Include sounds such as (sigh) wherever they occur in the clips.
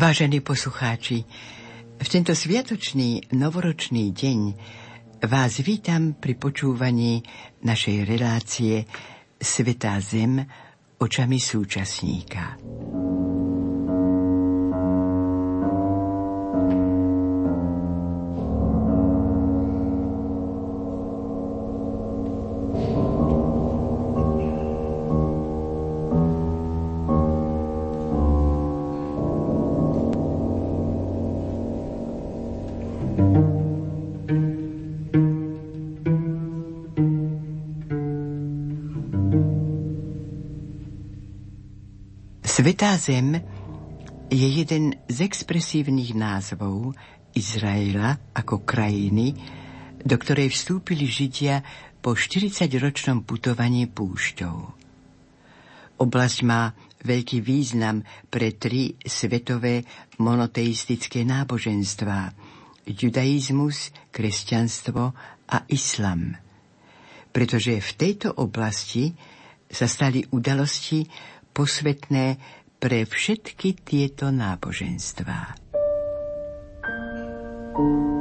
Vážení poslucháči, v tento sviatočný novoročný deň vás vítam pri počúvaní našej relácie Svetá zem očami súčasníka. Svetá zem je jeden z expresívnych názvov Izraela ako krajiny, do ktorej vstúpili Židia po 40-ročnom putovaní púšťou. Oblasť má veľký význam pre tri svetové monoteistické náboženstvá judaizmus, kresťanstvo a islam. Pretože v tejto oblasti sa stali udalosti posvetné pre všetky tieto náboženstvá. thank you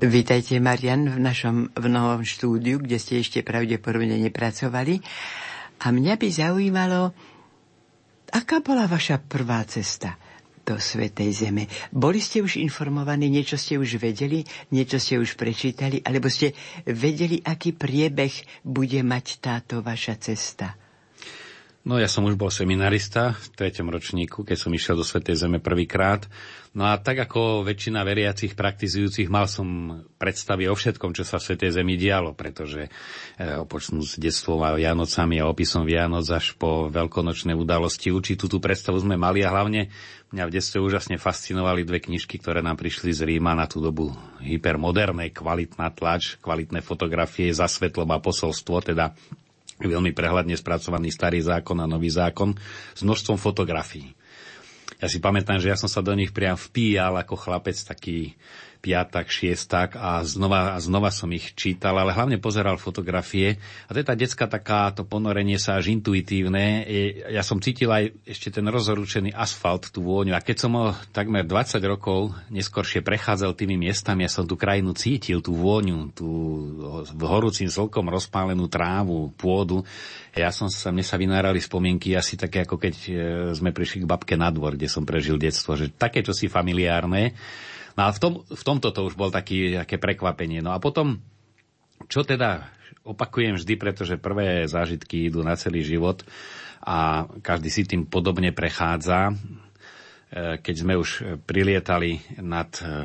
Vítajte, Marian, v našom v novom štúdiu, kde ste ešte pravdepodobne nepracovali. A mňa by zaujímalo, aká bola vaša prvá cesta do Svetej Zeme? Boli ste už informovaní, niečo ste už vedeli, niečo ste už prečítali, alebo ste vedeli, aký priebeh bude mať táto vaša cesta? No ja som už bol seminarista v treťom ročníku, keď som išiel do Svetej Zeme prvýkrát. No a tak ako väčšina veriacich praktizujúcich mal som predstavy o všetkom, čo sa v Svetej Zemi dialo, pretože e, počnú s detstvom a Vianocami a opisom Vianoc až po veľkonočné udalosti určitú tú predstavu sme mali a hlavne mňa v detstve úžasne fascinovali dve knižky, ktoré nám prišli z Ríma na tú dobu hypermodernej, kvalitná tlač, kvalitné fotografie za svetlom a posolstvo, teda veľmi prehľadne spracovaný starý zákon a nový zákon s množstvom fotografií. ja si pamätám, že ja som sa do nich priam vpíjal ako chlapec, taký piatak, šiestak a znova, a znova som ich čítal, ale hlavne pozeral fotografie. A to je tá detská taká, to ponorenie sa až intuitívne. Ja som cítil aj ešte ten rozhorúčený asfalt, tú vôňu. A keď som ho takmer 20 rokov neskoršie prechádzal tými miestami, ja som tú krajinu cítil, tú vôňu, tú horúcim slkom rozpálenú trávu, pôdu. Ja som sa, mne sa vynárali spomienky asi také, ako keď e, sme prišli k babke na dvor, kde som prežil detstvo, že také čo si familiárne. No a v, tom, v tomto to už bol taký, také prekvapenie. No a potom, čo teda opakujem vždy, pretože prvé zážitky idú na celý život a každý si tým podobne prechádza. E, keď sme už prilietali nad e,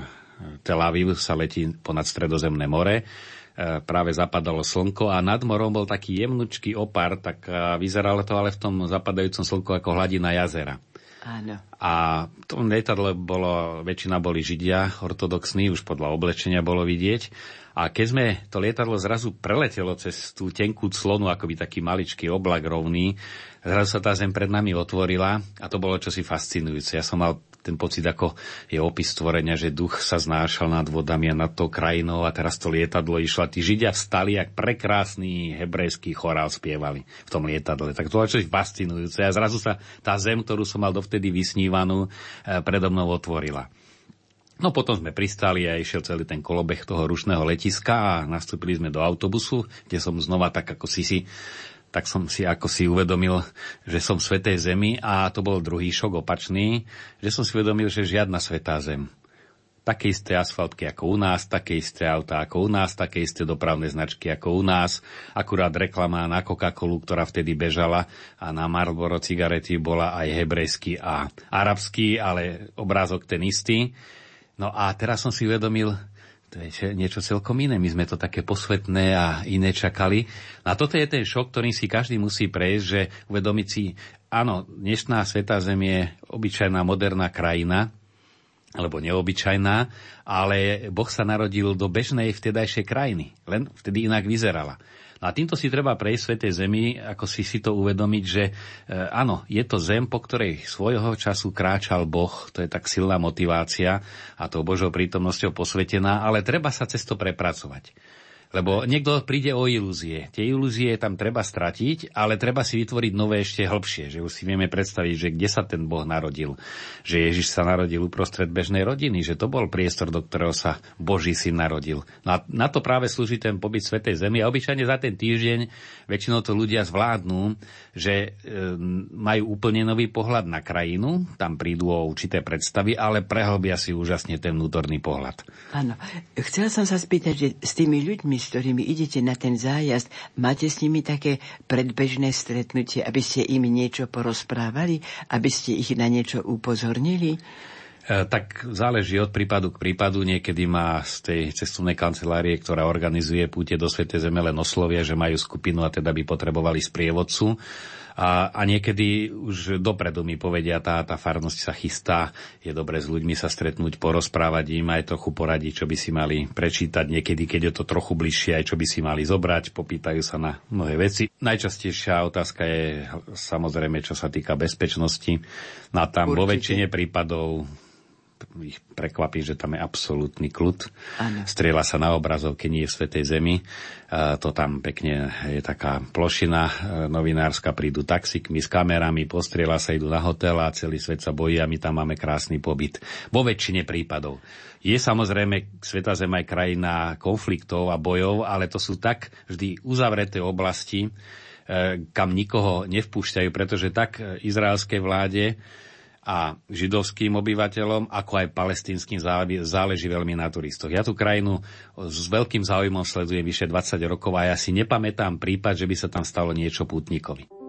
Tel Aviv, sa letí ponad Stredozemné more, e, práve zapadalo slnko a nad morom bol taký jemnučký opar, tak vyzeralo to ale v tom zapadajúcom slnku ako hladina jazera. A v tom lietadle bolo, väčšina boli Židia, ortodoxní, už podľa oblečenia bolo vidieť. A keď sme to lietadlo zrazu preletelo cez tú tenkú clonu, akoby taký maličký oblak rovný, zrazu sa tá zem pred nami otvorila a to bolo čosi fascinujúce. Ja som mal ten pocit, ako je opis stvorenia, že duch sa znášal nad vodami a nad tou krajinou a teraz to lietadlo išlo tí Židia vstali, ak prekrásny hebrejský chorál spievali v tom lietadle. Tak to čosi fascinujúce a zrazu sa tá zem, ktorú som mal dovtedy vysnívanú, eh, predo mnou otvorila. No potom sme pristali a išiel celý ten kolobeh toho rušného letiska a nastúpili sme do autobusu, kde som znova tak ako si si tak som si ako si uvedomil, že som Svetej Zemi a to bol druhý šok opačný, že som si uvedomil, že žiadna Svetá Zem. Také isté asfaltky ako u nás, také isté auta ako u nás, také isté dopravné značky ako u nás. Akurát reklama na Coca-Colu, ktorá vtedy bežala a na Marlboro cigarety bola aj hebrejský a arabský, ale obrázok ten istý. No a teraz som si uvedomil, to je niečo celkom iné. My sme to také posvetné a iné čakali. A toto je ten šok, ktorým si každý musí prejsť, že uvedomiť si, áno, dnešná Sveta Zem je obyčajná moderná krajina, alebo neobyčajná, ale Boh sa narodil do bežnej vtedajšej krajiny. Len vtedy inak vyzerala. A týmto si treba prejsť Svetej Zemi, ako si si to uvedomiť, že e, áno, je to zem, po ktorej svojho času kráčal Boh, to je tak silná motivácia a to Božou prítomnosťou posvetená, ale treba sa cez to prepracovať. Lebo niekto príde o ilúzie. Tie ilúzie tam treba stratiť, ale treba si vytvoriť nové ešte hĺbšie. Že už si vieme predstaviť, že kde sa ten Boh narodil. Že Ježiš sa narodil uprostred bežnej rodiny, že to bol priestor, do ktorého sa Boží syn narodil. No a na to práve slúži ten pobyt Svetej Zemi. A obyčajne za ten týždeň väčšinou to ľudia zvládnu, že e, majú úplne nový pohľad na krajinu, tam prídu o určité predstavy, ale prehlbia si úžasne ten vnútorný pohľad. Áno. Chcel som sa spýtať, že s tými ľuďmi, s ktorými idete na ten zájazd, máte s nimi také predbežné stretnutie, aby ste im niečo porozprávali, aby ste ich na niečo upozornili? E, tak záleží od prípadu k prípadu. Niekedy má z tej cestovnej kancelárie, ktorá organizuje púte do Svetej Zeme, len oslovia, že majú skupinu a teda by potrebovali sprievodcu. A, a niekedy už dopredu mi povedia, tá, tá farnosť sa chystá, je dobre s ľuďmi sa stretnúť, porozprávať im aj trochu poradiť, čo by si mali prečítať, niekedy, keď je to trochu bližšie, aj čo by si mali zobrať, popýtajú sa na mnohé veci. Najčastejšia otázka je samozrejme, čo sa týka bezpečnosti. No a tam Určite. vo väčšine prípadov ich prekvapí, že tam je absolútny kľud. Ano. Strieľa sa na obrazovke, nie v Svetej Zemi. A to tam pekne je taká plošina e, novinárska, prídu taxikmi s kamerami, postrieľa sa, idú na hotel a celý svet sa bojí a my tam máme krásny pobyt. Vo väčšine prípadov. Je samozrejme Sveta Zem aj krajina konfliktov a bojov, ale to sú tak vždy uzavreté oblasti, e, kam nikoho nevpúšťajú, pretože tak izraelskej vláde a židovským obyvateľom, ako aj palestínskym záleží veľmi na turistoch. Ja tú krajinu s veľkým záujmom sledujem vyše 20 rokov a ja si nepamätám prípad, že by sa tam stalo niečo pútnikovi.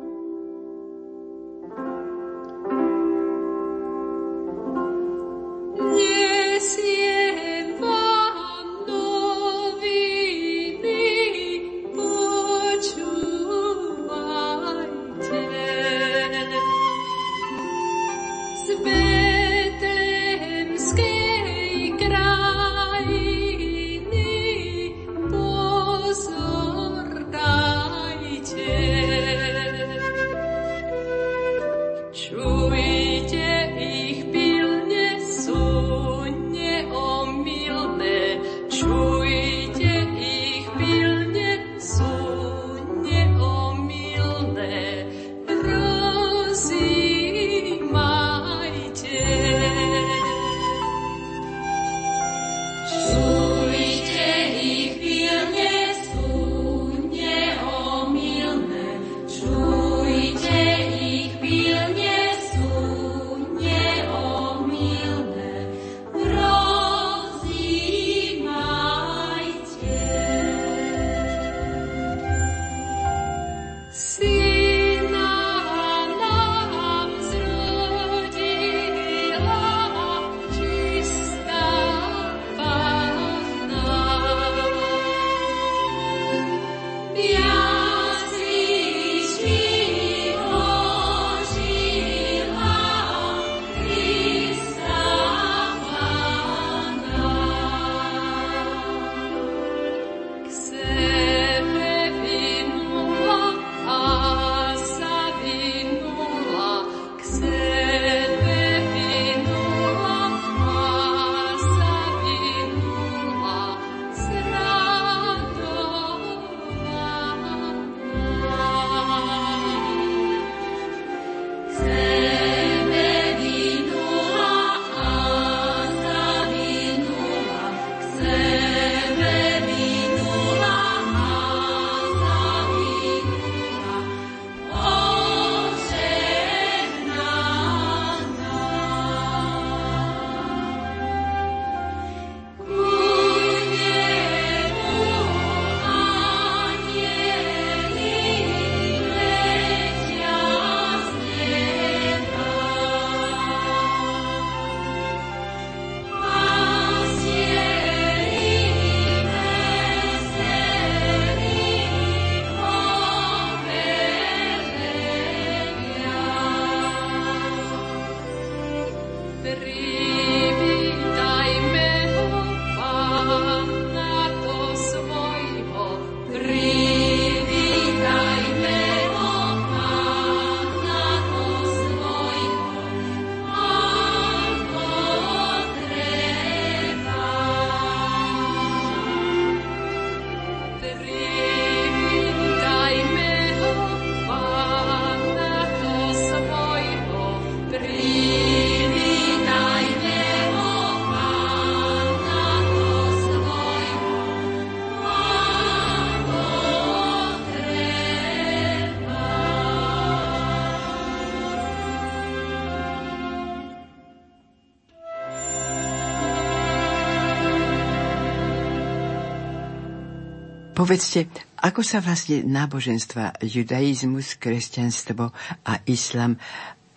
Povedzte, ako sa vlastne náboženstva, judaizmus, kresťanstvo a islam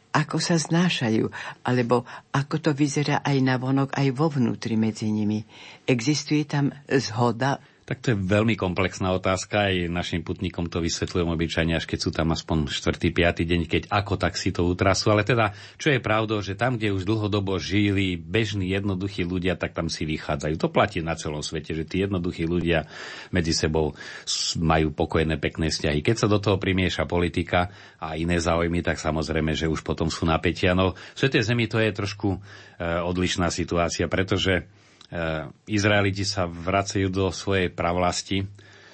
ako sa znášajú, alebo ako to vyzerá aj na vonok, aj vo vnútri medzi nimi. Existuje tam zhoda tak to je veľmi komplexná otázka, aj našim putníkom to vysvetľujem obyčajne, až keď sú tam aspoň 4. 5. deň, keď ako tak si to utrasú. Ale teda, čo je pravdou, že tam, kde už dlhodobo žili bežní jednoduchí ľudia, tak tam si vychádzajú. To platí na celom svete, že tí jednoduchí ľudia medzi sebou majú pokojné, pekné vzťahy. Keď sa do toho primieša politika a iné záujmy, tak samozrejme, že už potom sú napätia. No v Svetej Zemi to je trošku e, odlišná situácia, pretože Izraeliti sa vracajú do svojej pravlasti,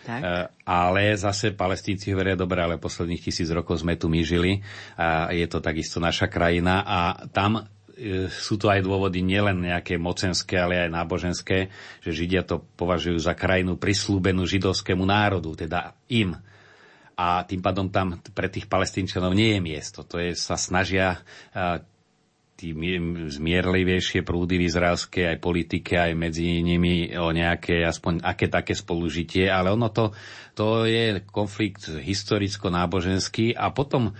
tak. Eh, ale zase palestínci hovoria, dobre, ale posledných tisíc rokov sme tu my žili a je to takisto naša krajina a tam eh, sú to aj dôvody nielen nejaké mocenské, ale aj náboženské, že Židia to považujú za krajinu prislúbenú židovskému národu, teda im. A tým pádom tam pre tých palestínčanov nie je miesto. To je, sa snažia tí zmierlivejšie prúdy v izraelskej aj politike, aj medzi nimi o nejaké, aspoň aké také spolužitie, ale ono to, to je konflikt historicko-náboženský a potom e,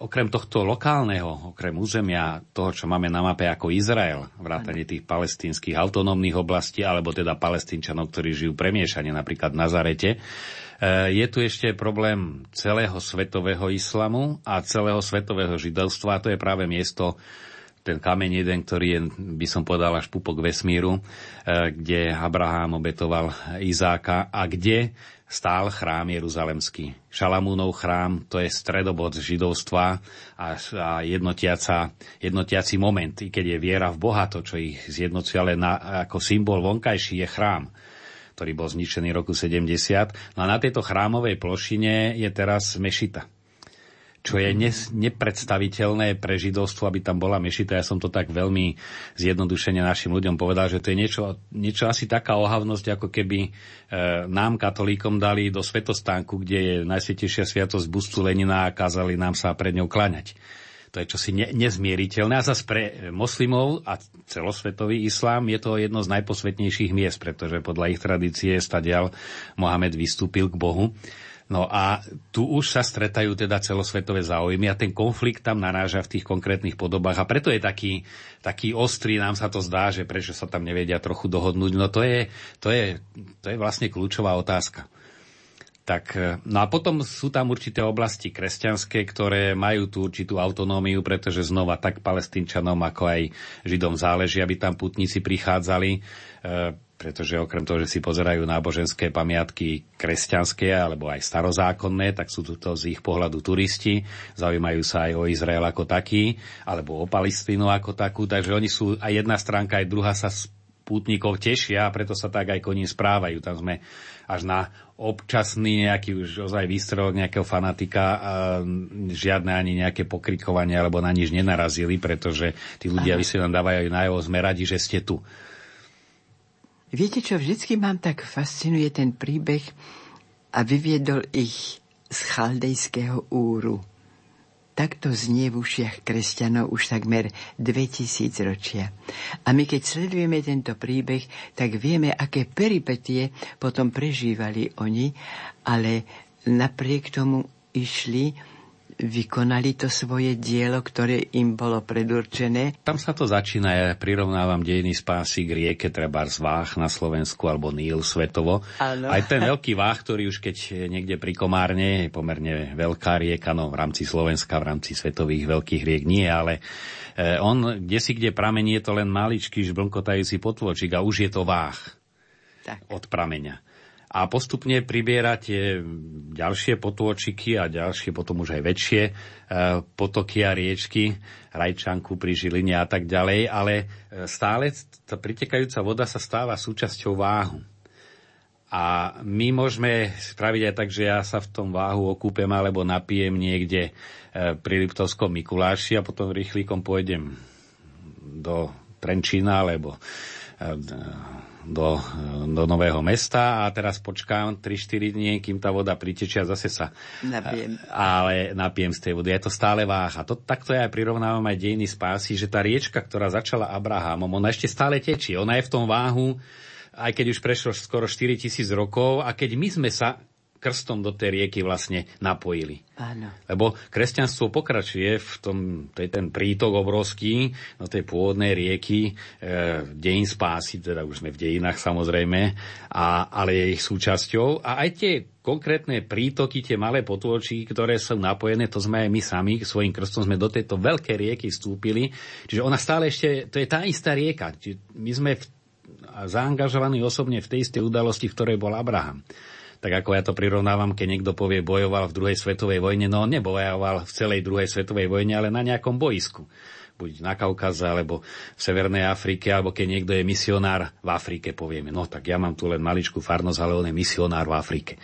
okrem tohto lokálneho, okrem územia toho, čo máme na mape ako Izrael, vrátane tých palestínskych autonómnych oblastí, alebo teda palestínčanov, ktorí žijú premiešane napríklad v Nazarete, je tu ešte problém celého svetového islamu a celého svetového židovstva to je práve miesto, ten kameň jeden, ktorý je, by som povedal, až pupok vesmíru, e, kde Abraham obetoval Izáka a kde stál chrám Jeruzalemský. Šalamúnov chrám, to je stredobod židovstva a, a jednotiaca, jednotiaci moment, i keď je viera v Boha, to, čo ich zjednocuje, ale na, ako symbol vonkajší je chrám ktorý bol zničený roku 70. No a na tejto chrámovej plošine je teraz mešita čo je nepredstaviteľné pre židovstvo, aby tam bola mešita. Ja som to tak veľmi zjednodušene našim ľuďom povedal, že to je niečo, niečo asi taká ohavnosť, ako keby e, nám, katolíkom, dali do svetostánku, kde je najsvetejšia sviatosť bustu Lenina a kázali nám sa pred ňou kláňať. To je čosi ne, nezmieriteľné. A zase pre moslimov a celosvetový islám je to jedno z najposvetnejších miest, pretože podľa ich tradície stadial Mohamed vystúpil k Bohu. No a tu už sa stretajú teda celosvetové záujmy a ten konflikt tam naráža v tých konkrétnych podobách a preto je taký, taký ostrý, nám sa to zdá, že prečo sa tam nevedia trochu dohodnúť. No to je, to je, to je vlastne kľúčová otázka. Tak, no a potom sú tam určité oblasti kresťanské, ktoré majú tú určitú autonómiu, pretože znova tak palestínčanom, ako aj židom záleží, aby tam putníci prichádzali. E, pretože okrem toho, že si pozerajú náboženské pamiatky kresťanské alebo aj starozákonné, tak sú to z ich pohľadu turisti, zaujímajú sa aj o Izrael ako taký, alebo o Palestínu ako takú, takže oni sú aj jedna stránka, aj druhá sa pútnikov tešia a preto sa tak aj koní správajú. Tam sme až na občasný nejaký už ozaj výstrel nejakého fanatika a žiadne ani nejaké pokrikovanie alebo na nič nenarazili, pretože tí ľudia vy si len dávajú najavo, sme radi, že ste tu. Viete čo, vždycky mám tak fascinuje ten príbeh a vyviedol ich z chaldejského úru. Takto znie v ušiach kresťanov už takmer 2000 ročia. A my keď sledujeme tento príbeh, tak vieme, aké peripetie potom prežívali oni, ale napriek tomu išli vykonali to svoje dielo, ktoré im bolo predurčené. Tam sa to začína, ja prirovnávam dejiny spásy k rieke, treba z Váh na Slovensku alebo Níl svetovo. Ano. Aj ten veľký Váh, ktorý už keď niekde pri Komárne, je pomerne veľká rieka, no v rámci Slovenska, v rámci svetových veľkých riek nie, ale eh, on, kde si kde pramení, je to len maličký žblnkotajúci potôčik a už je to Váh tak. od prameňa a postupne pribiera tie ďalšie potôčiky a ďalšie potom už aj väčšie e, potoky a riečky, Rajčanku pri Žiline a tak ďalej, ale e, stále tá pritekajúca voda sa stáva súčasťou váhu. A my môžeme spraviť aj tak, že ja sa v tom váhu okúpem alebo napijem niekde e, pri Liptovskom Mikuláši a potom rýchlikom pôjdem do Trenčína alebo do, do Nového mesta a teraz počkám 3-4 dní, kým tá voda pritečia, zase sa napijem. Ale napijem z tej vody. Je to stále váh. A to, takto ja aj prirovnávam aj dejiny spásy, že tá riečka, ktorá začala Abrahamom, ona ešte stále tečie. Ona je v tom váhu aj keď už prešlo skoro 4 tisíc rokov a keď my sme sa krstom do tej rieky vlastne napojili. Áno. Lebo kresťanstvo pokračuje v tom, to je ten prítok obrovský do tej pôvodnej rieky, e, dejín spásy, teda už sme v dejinách samozrejme, a, ale je ich súčasťou. A aj tie konkrétne prítoky, tie malé potôčky, ktoré sú napojené, to sme aj my sami, svojim krstom sme do tejto veľkej rieky vstúpili. Čiže ona stále ešte, to je tá istá rieka. Čiže my sme v, zaangažovaní osobne v tej istej udalosti, v ktorej bol Abraham tak ako ja to prirovnávam, keď niekto povie bojoval v druhej svetovej vojne, no nebojoval v celej druhej svetovej vojne, ale na nejakom boisku buď na Kaukaze, alebo v Severnej Afrike, alebo keď niekto je misionár v Afrike, povieme, no tak ja mám tu len maličkú farnosť, ale on je misionár v Afrike.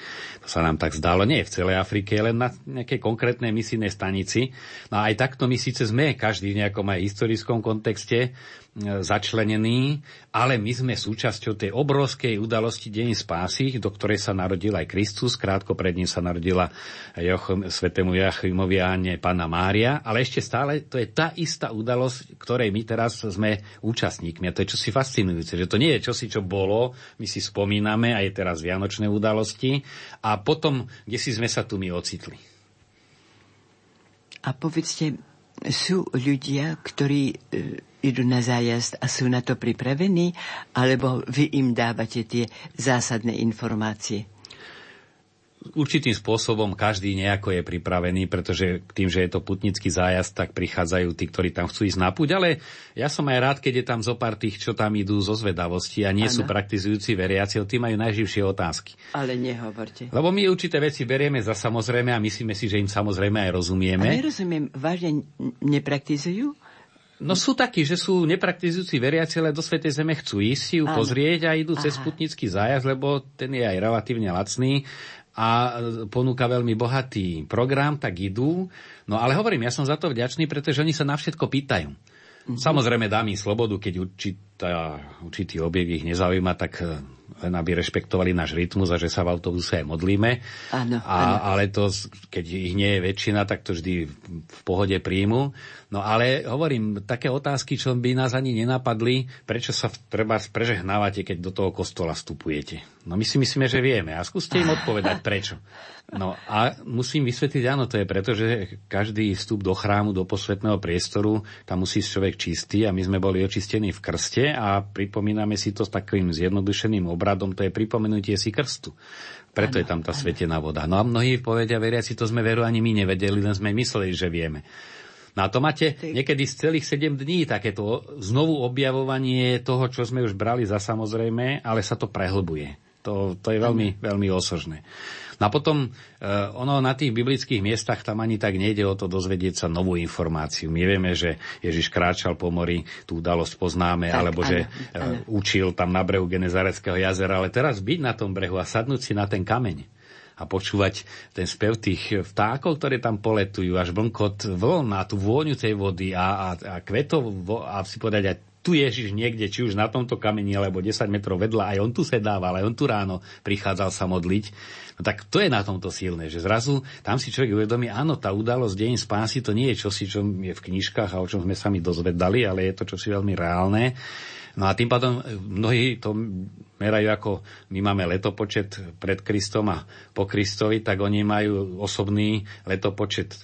To sa nám tak zdalo, nie v celej Afrike, len na nejakej konkrétnej misijnej stanici. No a aj takto my síce sme každý v nejakom aj historickom kontexte, začlenení, ale my sme súčasťou tej obrovskej udalosti Deň spásy, do ktorej sa narodil aj Kristus, krátko pred ním sa narodila Jochom, svetému Jachimovi a Anne Pána Mária, ale ešte stále to je tá istá udalosť, ktorej my teraz sme účastníkmi. A to je čosi fascinujúce, že to nie je čosi, čo bolo, my si spomíname, aj teraz Vianočné udalosti, a potom, kde si sme sa tu my ocitli. A povedzte, sú ľudia, ktorí e, idú na zájazd a sú na to pripravení, alebo vy im dávate tie zásadné informácie? určitým spôsobom každý nejako je pripravený, pretože tým, že je to putnický zájazd, tak prichádzajú tí, ktorí tam chcú ísť na púť. Ale ja som aj rád, keď je tam zo pár tých, čo tam idú zo zvedavosti a nie ano. sú praktizujúci veriaci, tí majú najživšie otázky. Ale nehovorte. Lebo my určité veci berieme za samozrejme a myslíme si, že im samozrejme aj rozumieme. A nerozumiem, vážne nepraktizujú? No sú takí, že sú nepraktizujúci veriaci, ale do Svetej Zeme chcú ísť si ju Áno. pozrieť a idú Aha. cez putnický zájazd, lebo ten je aj relatívne lacný a ponúka veľmi bohatý program, tak idú. No ale hovorím, ja som za to vďačný, pretože oni sa na všetko pýtajú. Mm-hmm. Samozrejme dám im slobodu, keď určitá, určitý objev ich nezaujíma, tak len aby rešpektovali náš rytmus a že sa v autobuse aj modlíme. Áno, a, áno. Ale to, keď ich nie je väčšina, tak to vždy v pohode príjmu. No ale hovorím, také otázky, čo by nás ani nenapadli, prečo sa treba prežehnávate, keď do toho kostola vstupujete. No my si myslíme, že vieme. A skúste im odpovedať, prečo. No a musím vysvetliť, áno, to je preto, že každý vstup do chrámu, do posvetného priestoru, tam musí človek čistý a my sme boli očistení v krste a pripomíname si to s takým zjednodušeným obradom, to je pripomenutie si krstu. Preto ano, je tam tá ano. svetená voda. No a mnohí povedia, veriaci, to sme veru ani my nevedeli, len sme mysleli, že vieme. No a to máte niekedy z celých 7 dní takéto znovu objavovanie toho, čo sme už brali za samozrejme, ale sa to prehlbuje. To, to je veľmi, veľmi osožné. No a potom e, ono na tých biblických miestach tam ani tak nejde o to dozvedieť sa novú informáciu. My vieme, že Ježiš kráčal po mori, tú udalosť poznáme, tak, alebo áno, že áno. učil tam na brehu Genezareckého jazera, ale teraz byť na tom brehu a sadnúť si na ten kameň a počúvať ten spev tých vtákov, ktoré tam poletujú, až blnkot vln a tú vôňu tej vody a, a, a kvetov a si povedať, a tu Ježiš niekde, či už na tomto kameni, alebo 10 metrov vedľa, aj on tu sedával, aj on tu ráno prichádzal sa modliť. No tak to je na tomto silné, že zrazu tam si človek uvedomí, áno, tá udalosť deň spásy to nie je čosi, čo je v knižkách a o čom sme sami dozvedali, ale je to čosi veľmi reálne. No a tým pádom mnohí to merajú ako my máme letopočet pred Kristom a po Kristovi, tak oni majú osobný letopočet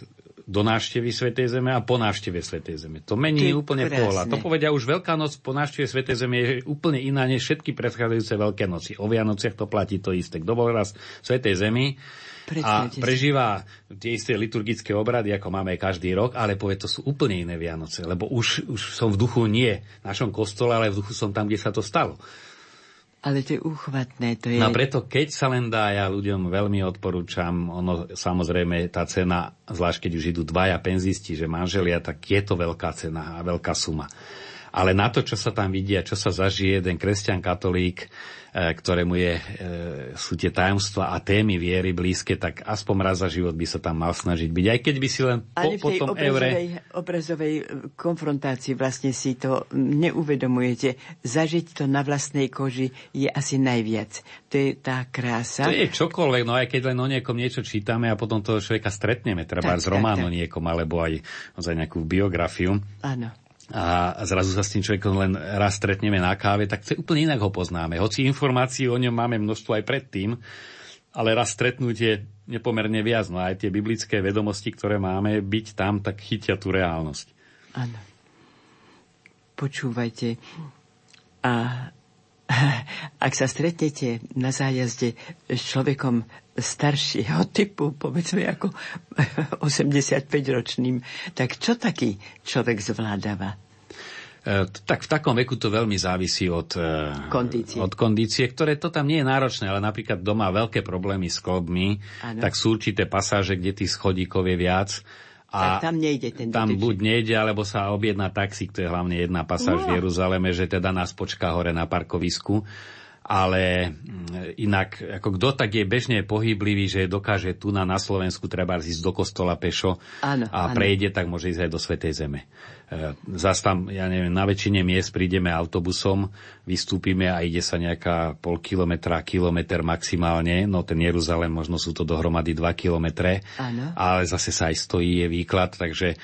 do návštevy Svetej Zeme a po návšteve Svetej Zeme. To mení Ty úplne krásne. pohľad. To povedia už Veľká noc po návšteve Svetej Zeme je úplne iná než všetky predchádzajúce Veľké noci. O Vianociach to platí to isté. Kto bol raz v Svetej Zemi a prežíva tie isté liturgické obrady, ako máme každý rok, ale povie, to sú úplne iné Vianoce, lebo už, už som v duchu nie v našom kostole, ale v duchu som tam, kde sa to stalo. Ale to je úchvatné. To je... No preto, keď sa len dá, ja ľuďom veľmi odporúčam, ono samozrejme tá cena, zvlášť keď už idú dvaja penzisti, že manželia, tak je to veľká cena a veľká suma. Ale na to, čo sa tam vidia, čo sa zažije jeden kresťan katolík, E, ktorému je, e, sú tie tajomstva a témy viery blízke, tak aspoň raz za život by sa tam mal snažiť byť. Aj keď by si len po, Ani v tej tom obrazovej, eure... obrazovej konfrontácii vlastne si to neuvedomujete. Zažiť to na vlastnej koži je asi najviac. To je tá krása. To je čokoľvek, no aj keď len o niekom niečo čítame a potom toho človeka stretneme, treba z románu niekom, alebo aj za nejakú biografiu. Áno a zrazu sa s tým človekom len raz stretneme na káve, tak to úplne inak ho poznáme. Hoci informácií o ňom máme množstvo aj predtým, ale raz stretnutie nepomerne viac. No aj tie biblické vedomosti, ktoré máme, byť tam, tak chytia tú reálnosť. Áno. Počúvajte. A (laughs) ak sa stretnete na zájazde s človekom staršieho typu, povedzme ako (laughs) 85-ročným, tak čo taký človek zvládáva? E, tak v takom veku to veľmi závisí od e, kondície. od kondície, ktoré to tam nie je náročné, ale napríklad doma veľké problémy s klobmi, ano. tak sú určité pasáže, kde tých schodíkov je viac. A tak tam nejde ten Tam buď nejde, alebo sa objedná taxík, to je hlavne jedna pasáž no. v Jeruzaleme, že teda nás počká hore na parkovisku ale mm, inak, ako kto tak je bežne pohyblivý, že dokáže tu na, na Slovensku treba ísť do kostola pešo áno, a áno. prejde, tak môže ísť aj do Svetej Zeme. E, zas tam, ja neviem, na väčšine miest prídeme autobusom, vystúpime a ide sa nejaká pol kilometra, kilometr maximálne, no ten Jeruzalém možno sú to dohromady 2 kilometre, ale zase sa aj stojí, je výklad, takže e,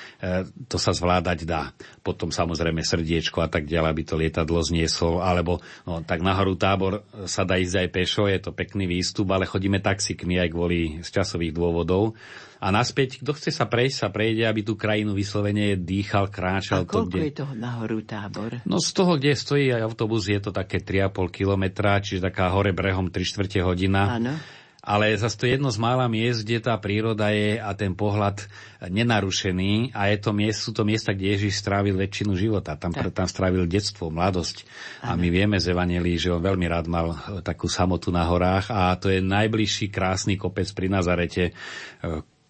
to sa zvládať dá. Potom samozrejme srdiečko a tak ďalej, aby to lietadlo zniesol, alebo no, tak nahoru tábor sa dá ísť aj pešo, je to pekný výstup, ale chodíme taxikmi aj kvôli z časových dôvodov. A naspäť, kto chce sa prejsť, sa prejde, aby tú krajinu vyslovene dýchal, kráčal. A koľko to, kde... je toho nahoru tábor? No z toho, kde stojí aj autobus, je to také 3,5 kilometra, čiže taká hore brehom 3 čtvrte hodina. Áno. Ale zase to je jedno z mála miest, kde tá príroda je a ten pohľad nenarušený a je to miest, sú to miesta, kde Ježiš strávil väčšinu života. Tam, tam strávil detstvo, mladosť. Ano. A my vieme z Evanelii, že on veľmi rád mal takú samotu na horách a to je najbližší krásny kopec pri Nazarete,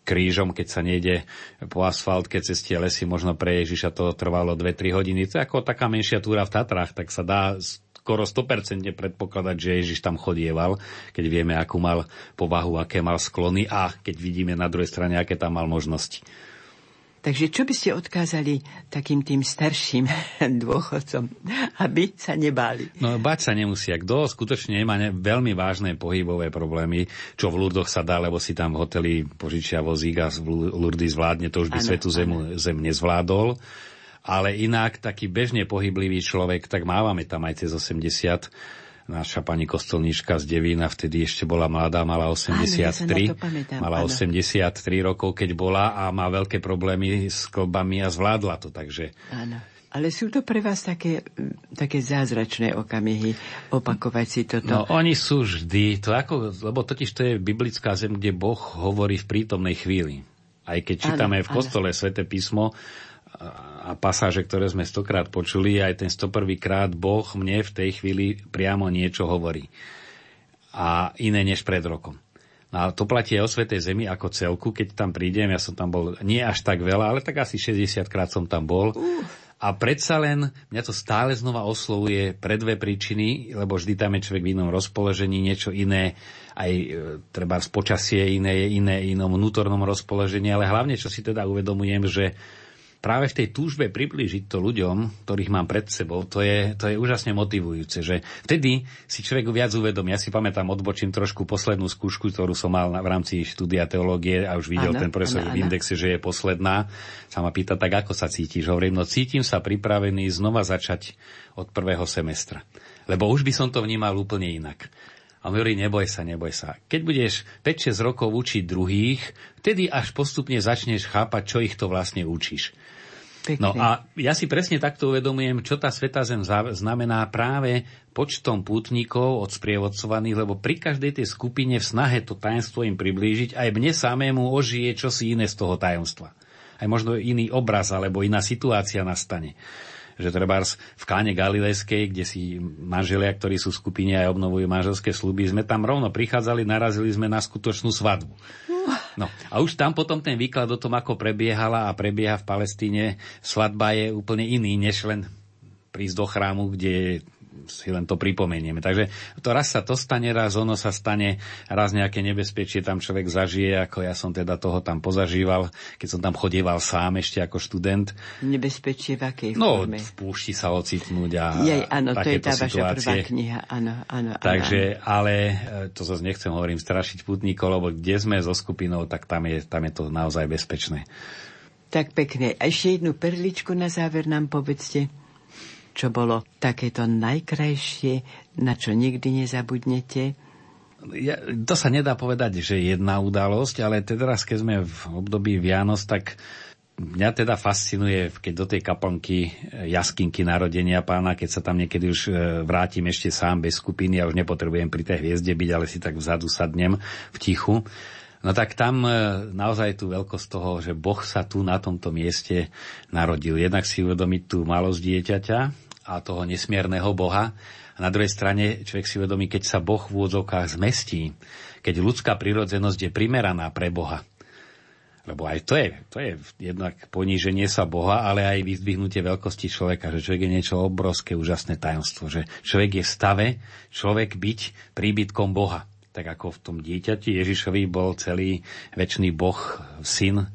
krížom, keď sa nejde po asfaltke cez tie lesy, možno pre Ježiša to trvalo 2-3 hodiny. To je ako taká menšia túra v Tatrách, tak sa dá skoro 100% predpokladať, že Ježiš tam chodieval, keď vieme, akú mal povahu, aké mal sklony a keď vidíme na druhej strane, aké tam mal možnosti. Takže čo by ste odkázali takým tým starším (laughs) dôchodcom, aby sa nebáli? No bať sa nemusia. Kto skutočne nemá ne, veľmi vážne pohybové problémy, čo v Lurdoch sa dá, lebo si tam v hoteli požičia vozík a v Lurdy zvládne, to už by ano, svetu zem, zem nezvládol. Ale inak taký bežne pohyblivý človek, tak mávame tam aj cez 80 naša pani kostolníčka z Devína vtedy ešte bola mladá, mala 83. Áno, ja pamätám, mala áno. 83 rokov, keď bola a má veľké problémy s klbami a zvládla to, takže... Áno. Ale sú to pre vás také, také zázračné okamihy opakovať si toto? No oni sú vždy, to ako, lebo totiž to je biblická zem, kde Boh hovorí v prítomnej chvíli. Aj keď čítame ano, v kostole. Svete písmo, a pasáže, ktoré sme stokrát počuli, aj ten 101. krát Boh mne v tej chvíli priamo niečo hovorí. A iné než pred rokom. No a to platí aj o Svetej Zemi ako celku, keď tam prídem, ja som tam bol nie až tak veľa, ale tak asi 60 krát som tam bol. Uh. A predsa len mňa to stále znova oslovuje pre dve príčiny, lebo vždy tam je človek v inom rozpoložení, niečo iné, aj e, treba z počasie iné, je iné, inom vnútornom rozpoložení, ale hlavne, čo si teda uvedomujem, že práve v tej túžbe priblížiť to ľuďom, ktorých mám pred sebou, to je, to je úžasne motivujúce, že vtedy si človek viac uvedomí. Ja si pamätám, odbočím trošku poslednú skúšku, ktorú som mal v rámci štúdia teológie a už videl ano, ten profesor ano, v indexe, že je posledná. Sa ma pýta, tak ako sa cítiš? Hovorím, no cítim sa pripravený znova začať od prvého semestra. Lebo už by som to vnímal úplne inak. A on hovorí, neboj sa, neboj sa. Keď budeš 5-6 rokov učiť druhých, vtedy až postupne začneš chápať, čo ich to vlastne učíš. Pekne. No a ja si presne takto uvedomujem, čo tá Sveta Zem znamená práve počtom pútnikov od sprievodcovaných, lebo pri každej tej skupine v snahe to tajomstvo im priblížiť, aj mne samému ožije čosi iné z toho tajomstva. Aj možno iný obraz alebo iná situácia nastane že treba v káne Galilejskej, kde si manželia, ktorí sú v skupine aj obnovujú manželské sluby, sme tam rovno prichádzali, narazili sme na skutočnú svadbu. No a už tam potom ten výklad o tom, ako prebiehala a prebieha v Palestíne, svadba je úplne iný, než len prísť do chrámu, kde si len to pripomenieme. Takže to raz sa to stane, raz ono sa stane, raz nejaké nebezpečie tam človek zažije, ako ja som teda toho tam pozažíval, keď som tam chodieval sám ešte ako študent. Nebezpečie v akej no, forme? No, v púšti sa ocitnúť a Jej, áno, to je tá situácie. vaša prvá kniha, áno, áno. Takže, áno. ale e, to zase nechcem, hovorím, strašiť putníkov, lebo kde sme so skupinou, tak tam je, tam je to naozaj bezpečné. Tak pekne. A ešte jednu perličku na záver nám povedzte, čo bolo takéto najkrajšie, na čo nikdy nezabudnete. Ja, to sa nedá povedať, že jedna udalosť, ale teraz, keď sme v období Vianoc, tak Mňa teda fascinuje, keď do tej kaplnky e, jaskinky narodenia pána, keď sa tam niekedy už e, vrátim ešte sám bez skupiny a už nepotrebujem pri tej hviezde byť, ale si tak vzadu sadnem v tichu. No tak tam e, naozaj tú veľkosť toho, že Boh sa tu na tomto mieste narodil. Jednak si uvedomiť tú malosť dieťaťa a toho nesmierneho Boha. A na druhej strane človek si uvedomí, keď sa Boh v úvodzovkách zmestí, keď ľudská prirodzenosť je primeraná pre Boha, lebo aj to je, to je jednak poníženie sa Boha, ale aj vyzdvihnutie veľkosti človeka, že človek je niečo obrovské, úžasné tajomstvo, že človek je v stave, človek byť príbytkom Boha. Tak ako v tom dieťati Ježišovi bol celý väčší Boh, syn,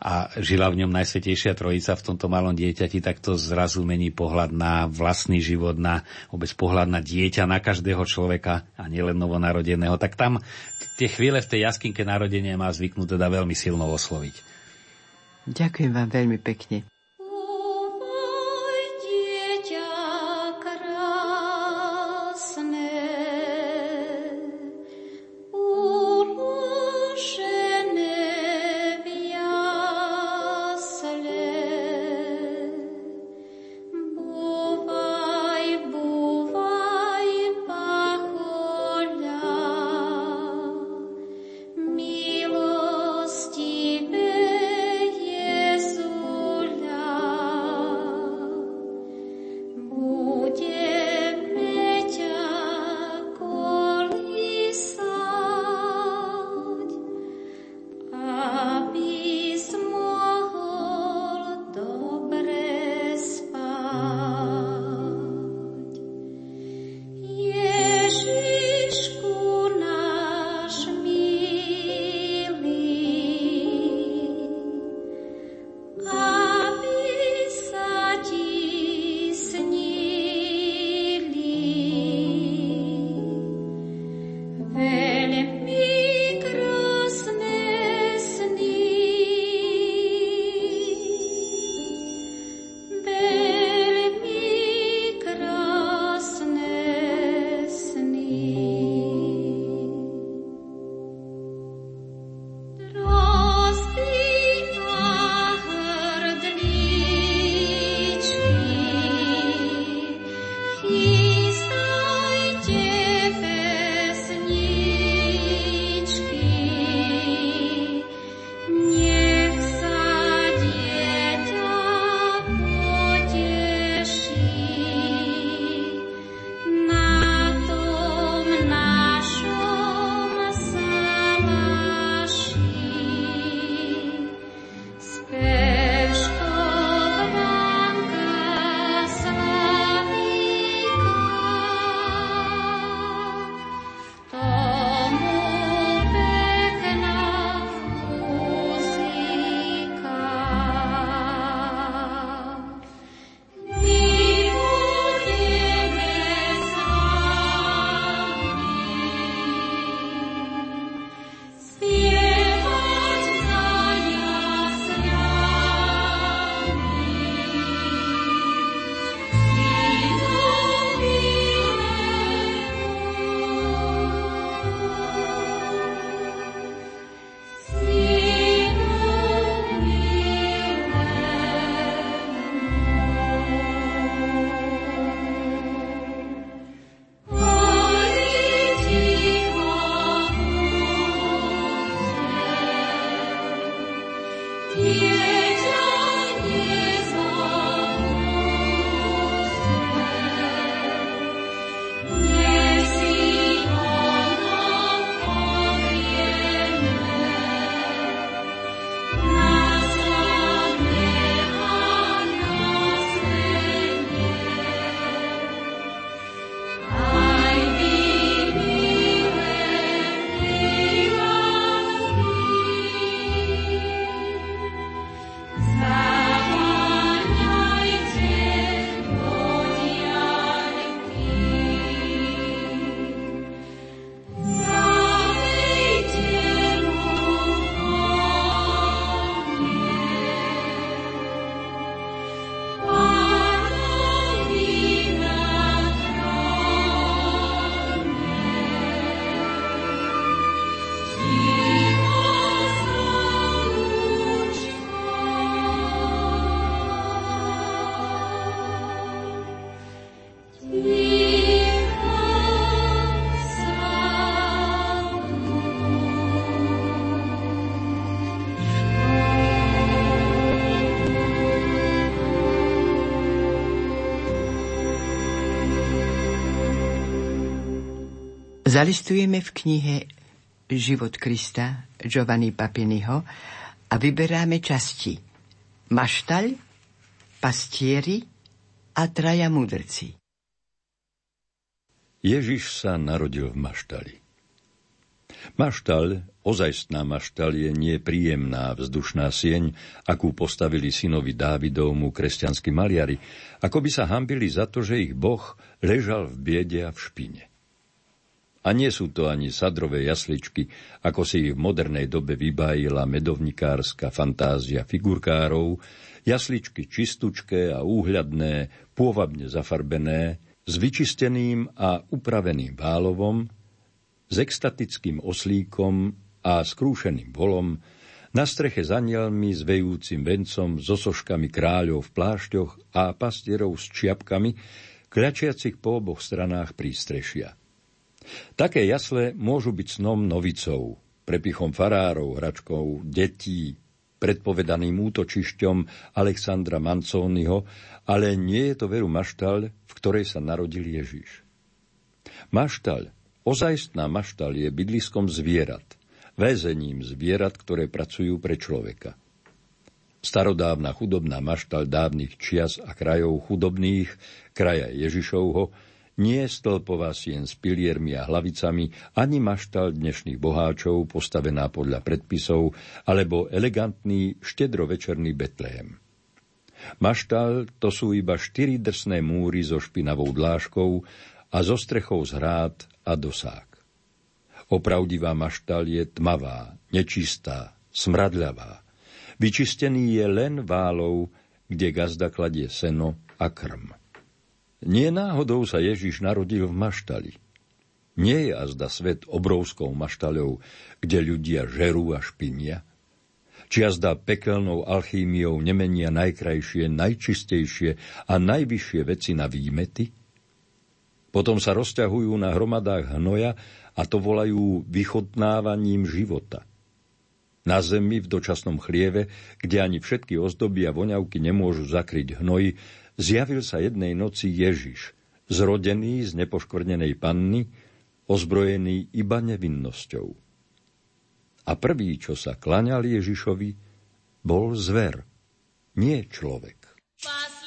a žila v ňom Najsvetejšia Trojica v tomto malom dieťati, tak to zrazu mení pohľad na vlastný život, na vôbec pohľad na dieťa, na každého človeka a nielen novonarodeného. Tak tam tie chvíle v tej jaskinke narodenia má zvyknúť teda veľmi silno osloviť. Ďakujem vám veľmi pekne. Zalistujeme v knihe Život Krista Giovanni Papiniho a vyberáme časti Maštaľ, Pastieri a Traja mudrci. Ježiš sa narodil v Maštali. Maštal, ozajstná maštal je nepríjemná vzdušná sieň, akú postavili synovi Dávidovmu kresťanskí maliari, ako by sa hambili za to, že ich boh ležal v biede a v špine. A nie sú to ani sadrové jasličky, ako si ich v modernej dobe vybájila medovnikárska fantázia figurkárov, jasličky čistučké a úhľadné, pôvabne zafarbené, s vyčisteným a upraveným válovom, s extatickým oslíkom a skrúšeným volom, na streche s anielmi, s vejúcim vencom, so soškami kráľov v plášťoch a pastierov s čiapkami, kľačiacich po oboch stranách prístrešia. Také jasle môžu byť snom novicov, prepichom farárov, hračkou detí, predpovedaným útočišťom Alexandra Mancónyho, ale nie je to veru maštal, v ktorej sa narodil Ježiš. Maštal, ozajstná maštal je bydliskom zvierat, väzením zvierat, ktoré pracujú pre človeka. Starodávna chudobná maštal dávnych čias a krajov chudobných, kraja Ježišovho, nie stĺpová sien s piliermi a hlavicami, ani maštal dnešných boháčov postavená podľa predpisov, alebo elegantný štedrovečerný Betlehem. Maštal to sú iba štyri drsné múry so špinavou dláškou a zo strechou z hrád a dosák. Opravdivá maštal je tmavá, nečistá, smradľavá. Vyčistený je len válov, kde gazda kladie seno a krm. Nie náhodou sa Ježiš narodil v maštali. Nie je azda svet obrovskou maštaľou, kde ľudia žerú a špinia. Či azda pekelnou alchýmiou nemenia najkrajšie, najčistejšie a najvyššie veci na výmety? Potom sa rozťahujú na hromadách hnoja a to volajú vychodnávaním života. Na zemi v dočasnom chlieve, kde ani všetky ozdoby a voňavky nemôžu zakryť hnoj, zjavil sa jednej noci Ježiš, zrodený z nepoškvrnenej panny, ozbrojený iba nevinnosťou. A prvý, čo sa klaňal Ježišovi, bol zver, nie človek. Pas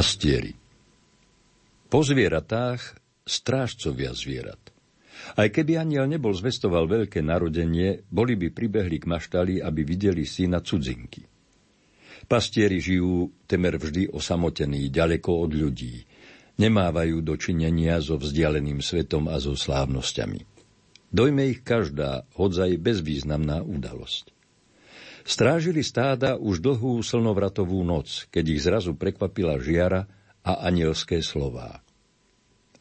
Pastieri Po zvieratách strážcovia zvierat. Aj keby aniel nebol zvestoval veľké narodenie, boli by pribehli k maštali, aby videli syna cudzinky. Pastieri žijú temer vždy osamotení, ďaleko od ľudí. Nemávajú dočinenia so vzdialeným svetom a so slávnosťami. Dojme ich každá, hodzaj bezvýznamná udalosť. Strážili stáda už dlhú slnovratovú noc, keď ich zrazu prekvapila žiara a anielské slová.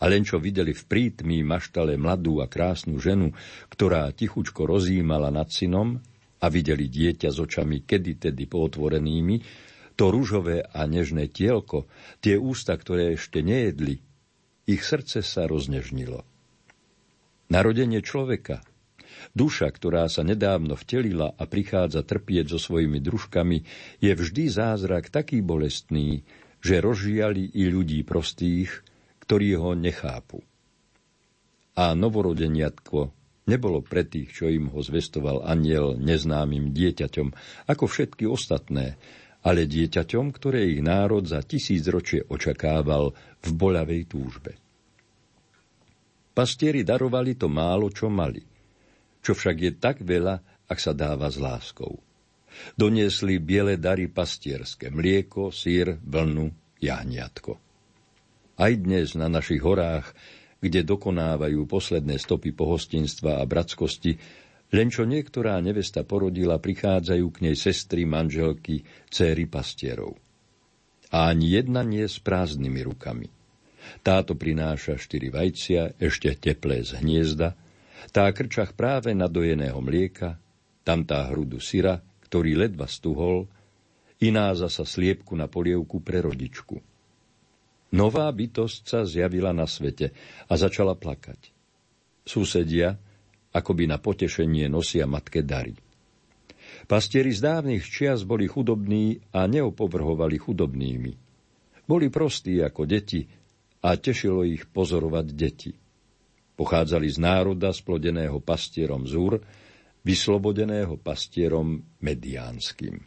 A len čo videli v prítmí maštale mladú a krásnu ženu, ktorá tichučko rozímala nad synom a videli dieťa s očami kedy tedy pootvorenými, to ružové a nežné tielko, tie ústa, ktoré ešte nejedli, ich srdce sa roznežnilo. Narodenie človeka, Duša, ktorá sa nedávno vtelila a prichádza trpieť so svojimi družkami, je vždy zázrak taký bolestný, že rozžiali i ľudí prostých, ktorí ho nechápu. A novorodeniatko nebolo pre tých, čo im ho zvestoval aniel neznámym dieťaťom, ako všetky ostatné, ale dieťaťom, ktoré ich národ za tisícročie očakával v boľavej túžbe. Pastieri darovali to málo, čo mali, čo však je tak veľa, ak sa dáva s láskou. Doniesli biele dary pastierské, mlieko, sír, vlnu, jahniatko. Aj dnes na našich horách, kde dokonávajú posledné stopy pohostinstva a bratskosti, len čo niektorá nevesta porodila, prichádzajú k nej sestry, manželky, céry pastierov. A ani jedna nie s prázdnymi rukami. Táto prináša štyri vajcia, ešte teplé z hniezda, tá krčach práve nadojeného mlieka, tam tá hrudu syra, ktorý ledva stuhol, iná zasa sliepku na polievku pre rodičku. Nová bytosť sa zjavila na svete a začala plakať. Susedia, akoby na potešenie nosia matke dary. Pastieri z dávnych čias boli chudobní a neopovrhovali chudobnými. Boli prostí ako deti a tešilo ich pozorovať deti. Pochádzali z národa splodeného pastierom Zúr, vyslobodeného pastierom mediánskym.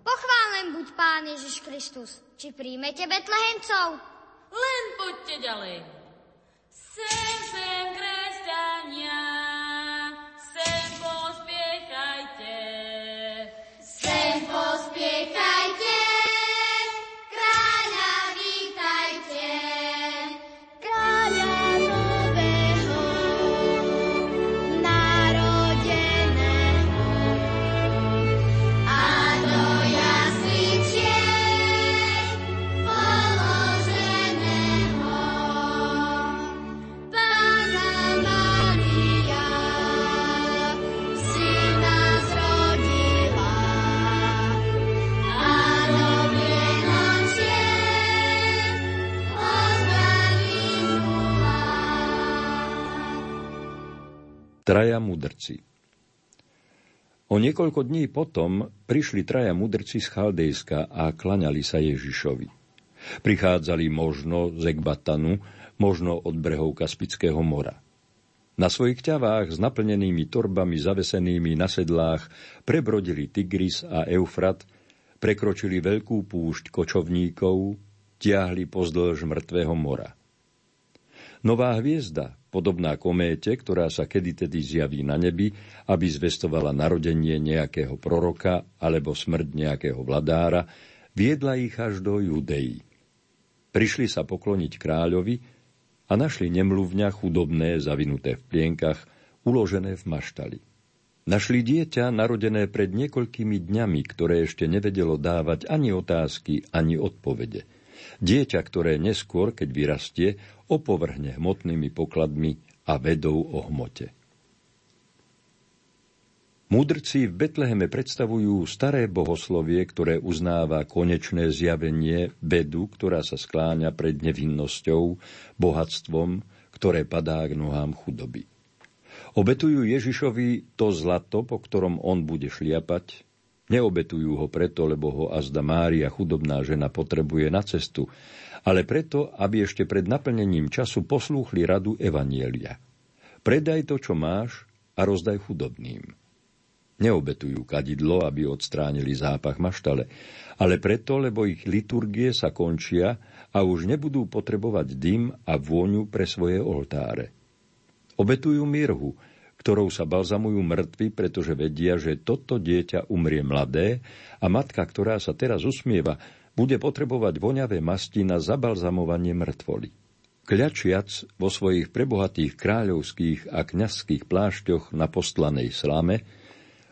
Pochválen buď Pán Ježiš Kristus. Či príjmete Betlehemcov? Len poďte ďalej. Sem, sem, kresťania. Traja mudrci O niekoľko dní potom prišli traja mudrci z Chaldejska a klaňali sa Ježišovi. Prichádzali možno z Ekbatanu, možno od brehov Kaspického mora. Na svojich ťavách s naplnenými torbami zavesenými na sedlách prebrodili Tigris a Eufrat, prekročili veľkú púšť kočovníkov, tiahli pozdĺž mŕtvého mora. Nová hviezda, podobná kométe, ktorá sa kedy tedy zjaví na nebi, aby zvestovala narodenie nejakého proroka alebo smrť nejakého vladára, viedla ich až do Judei. Prišli sa pokloniť kráľovi a našli nemluvňa chudobné, zavinuté v plienkach, uložené v maštali. Našli dieťa narodené pred niekoľkými dňami, ktoré ešte nevedelo dávať ani otázky, ani odpovede. Dieťa, ktoré neskôr, keď vyrastie, opovrhne hmotnými pokladmi a vedou o hmote. Múdrci v Betleheme predstavujú staré bohoslovie, ktoré uznáva konečné zjavenie bedu, ktorá sa skláňa pred nevinnosťou, bohatstvom, ktoré padá k nohám chudoby. Obetujú Ježišovi to zlato, po ktorom on bude šliapať. Neobetujú ho preto, lebo ho azda Mária, chudobná žena, potrebuje na cestu, ale preto, aby ešte pred naplnením času poslúchli radu Evanielia. Predaj to, čo máš a rozdaj chudobným. Neobetujú kadidlo, aby odstránili zápach maštale, ale preto, lebo ich liturgie sa končia a už nebudú potrebovať dym a vôňu pre svoje oltáre. Obetujú mirhu, ktorou sa balzamujú mŕtvi, pretože vedia, že toto dieťa umrie mladé a matka, ktorá sa teraz usmieva, bude potrebovať voňavé masti na zabalzamovanie mŕtvoly. Kľačiac vo svojich prebohatých kráľovských a kňazských plášťoch na postlanej slame,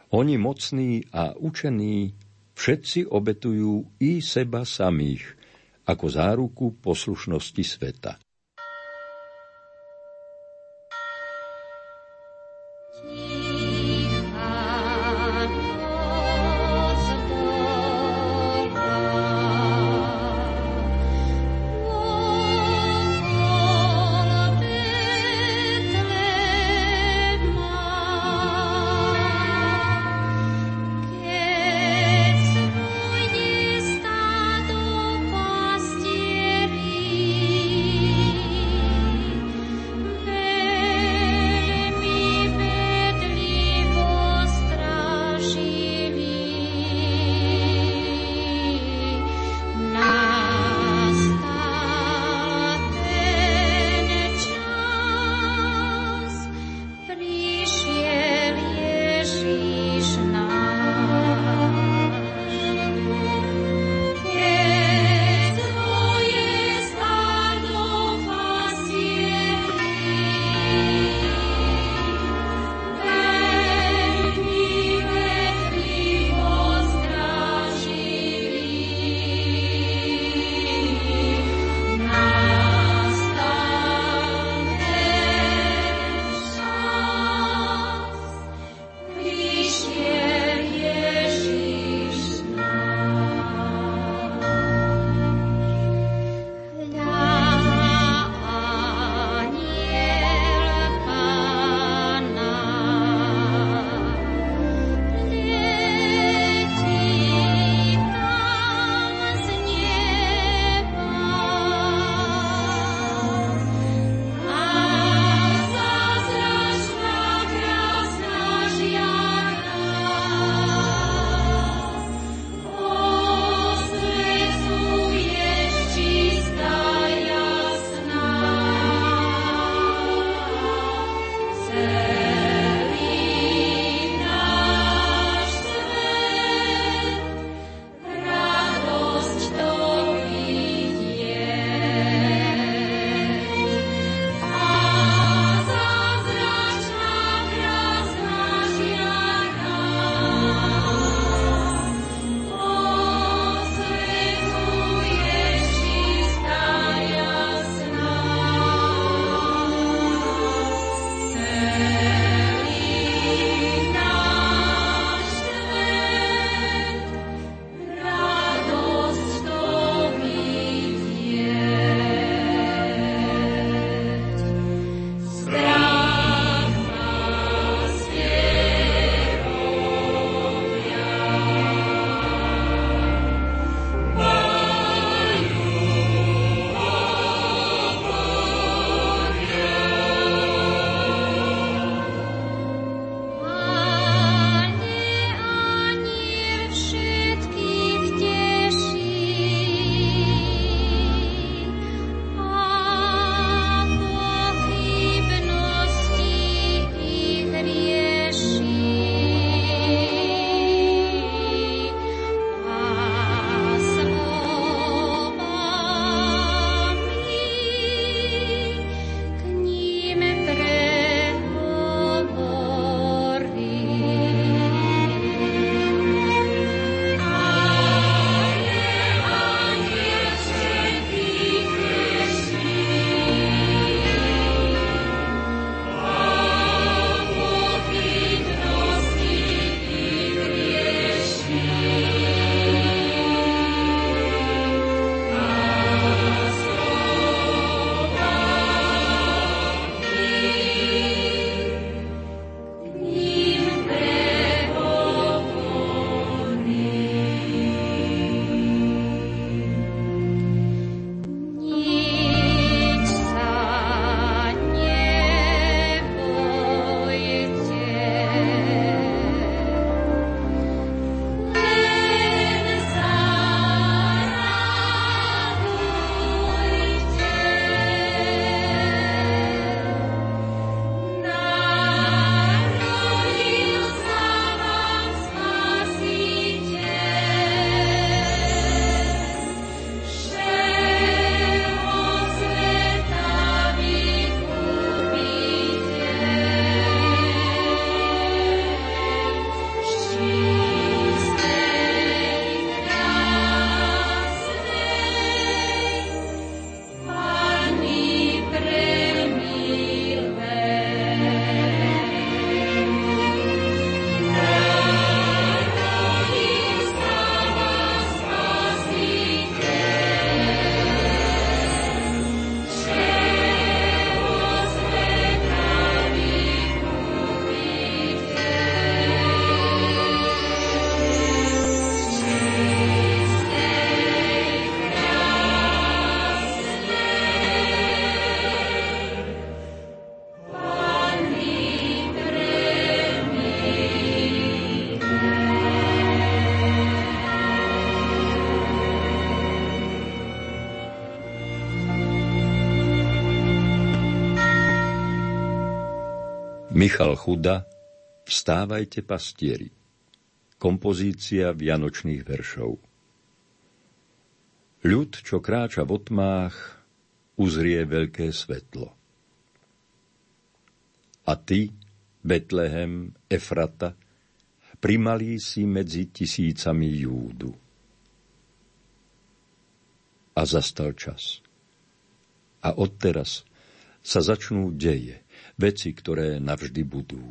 oni mocní a učení všetci obetujú i seba samých ako záruku poslušnosti sveta. Michal Chuda Vstávajte pastieri. Kompozícia vianočných veršov. Ľud, čo kráča v otmách, uzrie veľké svetlo. A ty, Betlehem, Efrata, primalí si medzi tisícami Júdu. A zastal čas. A odteraz sa začnú deje, veci, ktoré navždy budú.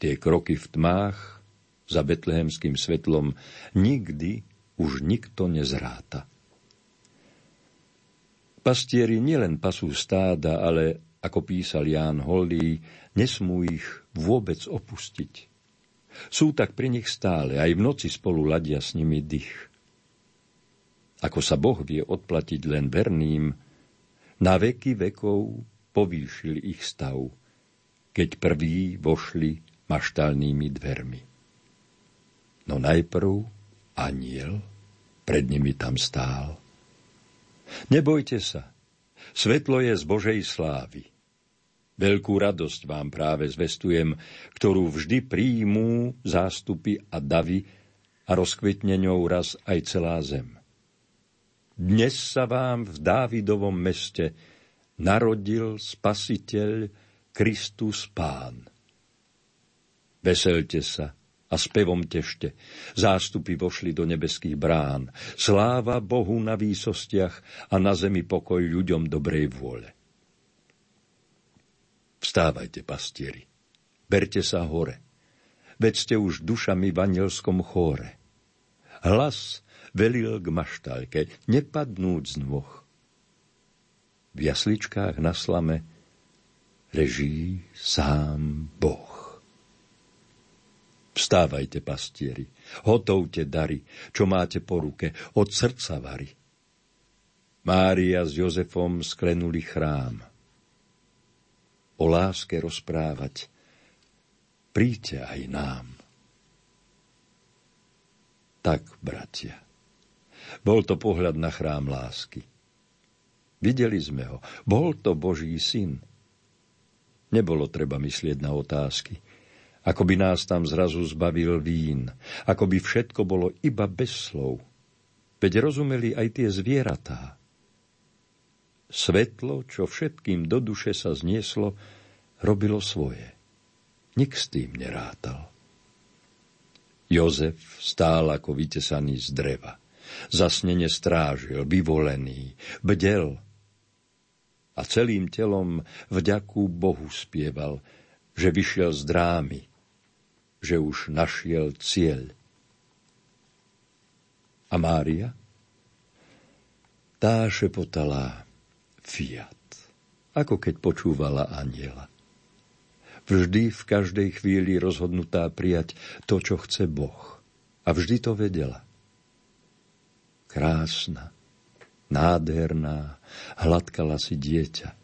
Tie kroky v tmách za betlehemským svetlom nikdy už nikto nezráta. Pastieri nielen pasú stáda, ale, ako písal Ján Holdý, nesmú ich vôbec opustiť. Sú tak pri nich stále, aj v noci spolu ladia s nimi dých. Ako sa Boh vie odplatiť len verným, na veky vekov povýšil ich stav, keď prví vošli maštalnými dvermi. No najprv aniel pred nimi tam stál. Nebojte sa, svetlo je z Božej slávy. Veľkú radosť vám práve zvestujem, ktorú vždy príjmú zástupy a davy a rozkvetne ňou raz aj celá zem. Dnes sa vám v Dávidovom meste narodil Spasiteľ Kristus Pán. Veselte sa a spevom tešte. Zástupy vošli do nebeských brán. Sláva Bohu na výsostiach a na zemi pokoj ľuďom dobrej vôle. Vstávajte, pastieri. Berte sa hore. Veď ste už dušami v anielskom chóre. Hlas velil k maštalke, nepadnúť z nôh. V jasličkách na slame leží sám Boh. Vstávajte, pastieri, hotovte dary, čo máte po ruke, od srdca vary. Mária s Jozefom sklenuli chrám. O láske rozprávať, príďte aj nám. Tak, bratia, bol to pohľad na chrám lásky. Videli sme ho, bol to Boží syn. Nebolo treba myslieť na otázky – ako by nás tam zrazu zbavil vín, ako by všetko bolo iba bez slov. Veď rozumeli aj tie zvieratá. Svetlo, čo všetkým do duše sa znieslo, robilo svoje. Nik s tým nerátal. Jozef stál ako vytesaný z dreva. Zasnene strážil, vyvolený, bdel a celým telom vďaku Bohu spieval, že vyšiel z drámy, že už našiel cieľ. A Mária? Tá šepotala fiat, ako keď počúvala aniela. Vždy v každej chvíli rozhodnutá prijať to, čo chce Boh. A vždy to vedela. Krásna, nádherná, hladkala si dieťa.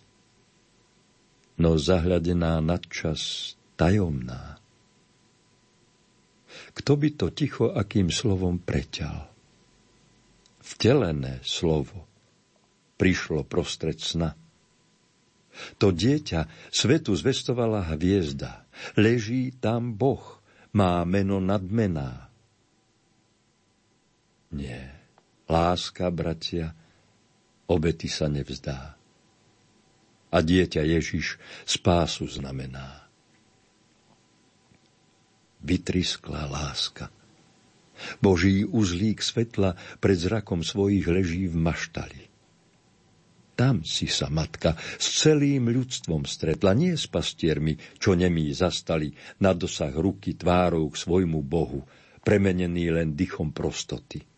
No zahľadená nadčas tajomná, kto by to ticho akým slovom preťal? Vtelené slovo prišlo prostred sna. To dieťa svetu zvestovala hviezda. Leží tam Boh, má meno nadmená. Nie, láska, bratia, obety sa nevzdá. A dieťa Ježiš spásu znamená vytriskla láska. Boží uzlík svetla pred zrakom svojich leží v maštali. Tam si sa matka s celým ľudstvom stretla, nie s pastiermi, čo nemí zastali na dosah ruky tvárou k svojmu Bohu, premenený len dychom prostoty.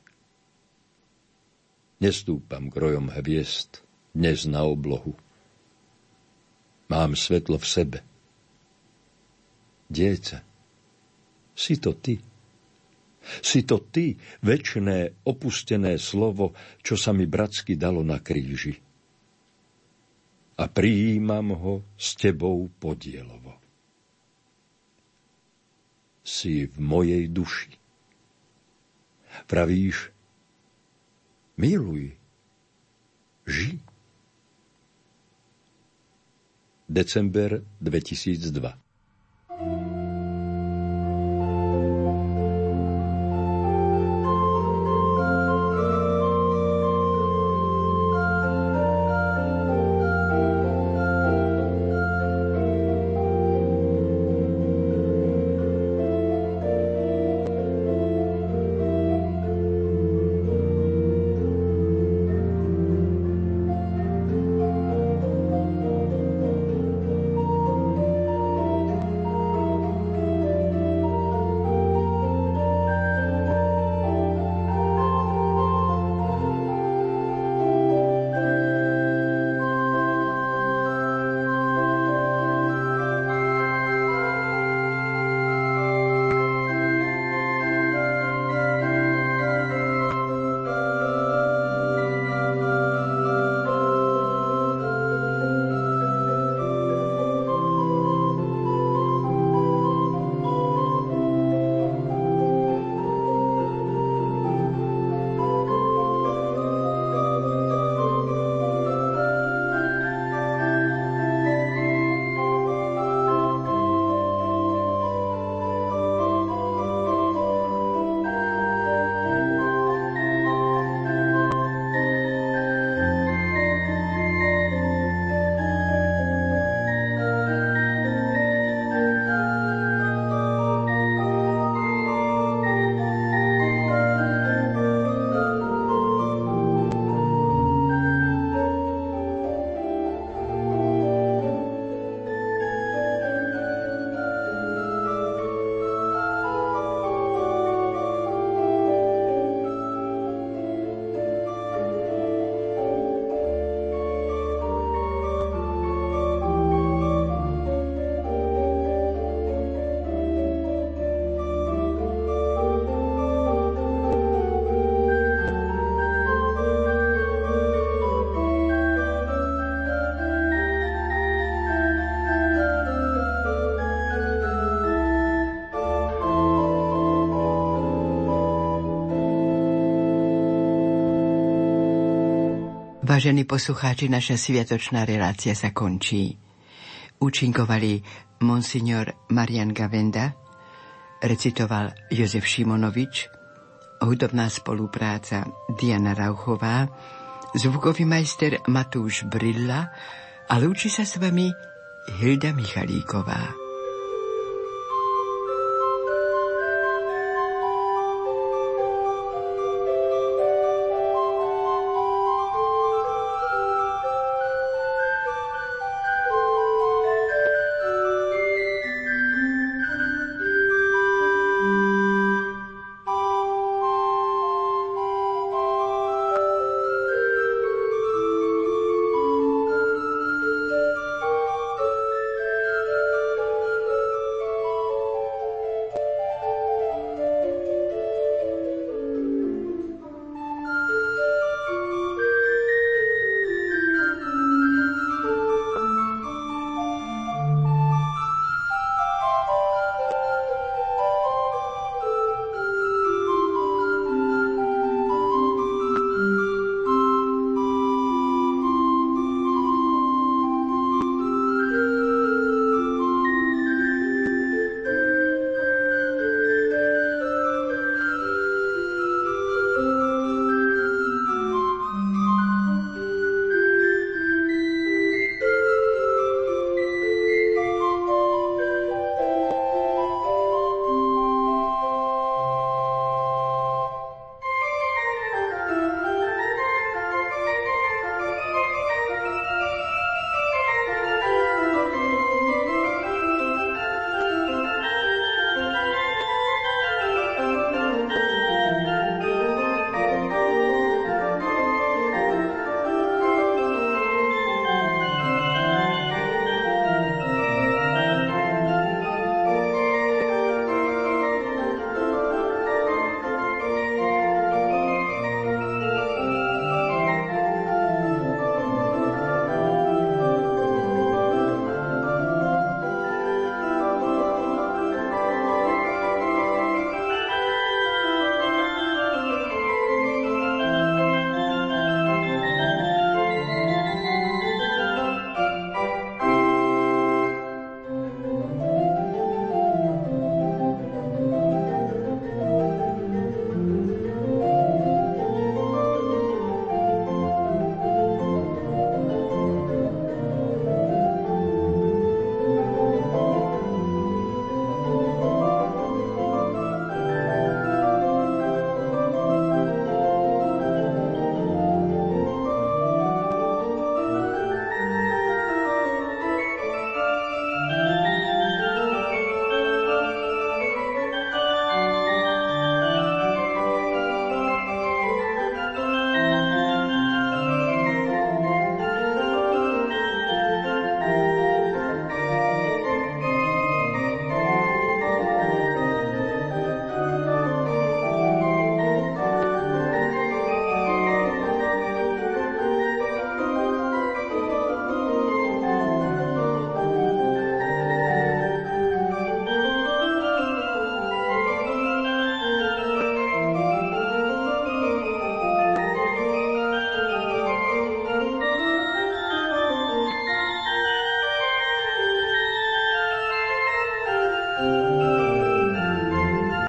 Nestúpam k rojom hviezd dnes na oblohu. Mám svetlo v sebe. Dieťa, si to ty. Si to ty, väčšné opustené slovo, čo sa mi bratsky dalo na kríži. A prijímam ho s tebou podielovo. Si v mojej duši. Pravíš, miluj, ži. december 2002. Vážení poslucháči, naša sviatočná relácia sa končí. Účinkovali monsignor Marian Gavenda, recitoval Jozef Šimonovič, hudobná spolupráca Diana Rauchová, zvukový majster Matúš Brilla a lúči sa s vami Hilda Michalíková.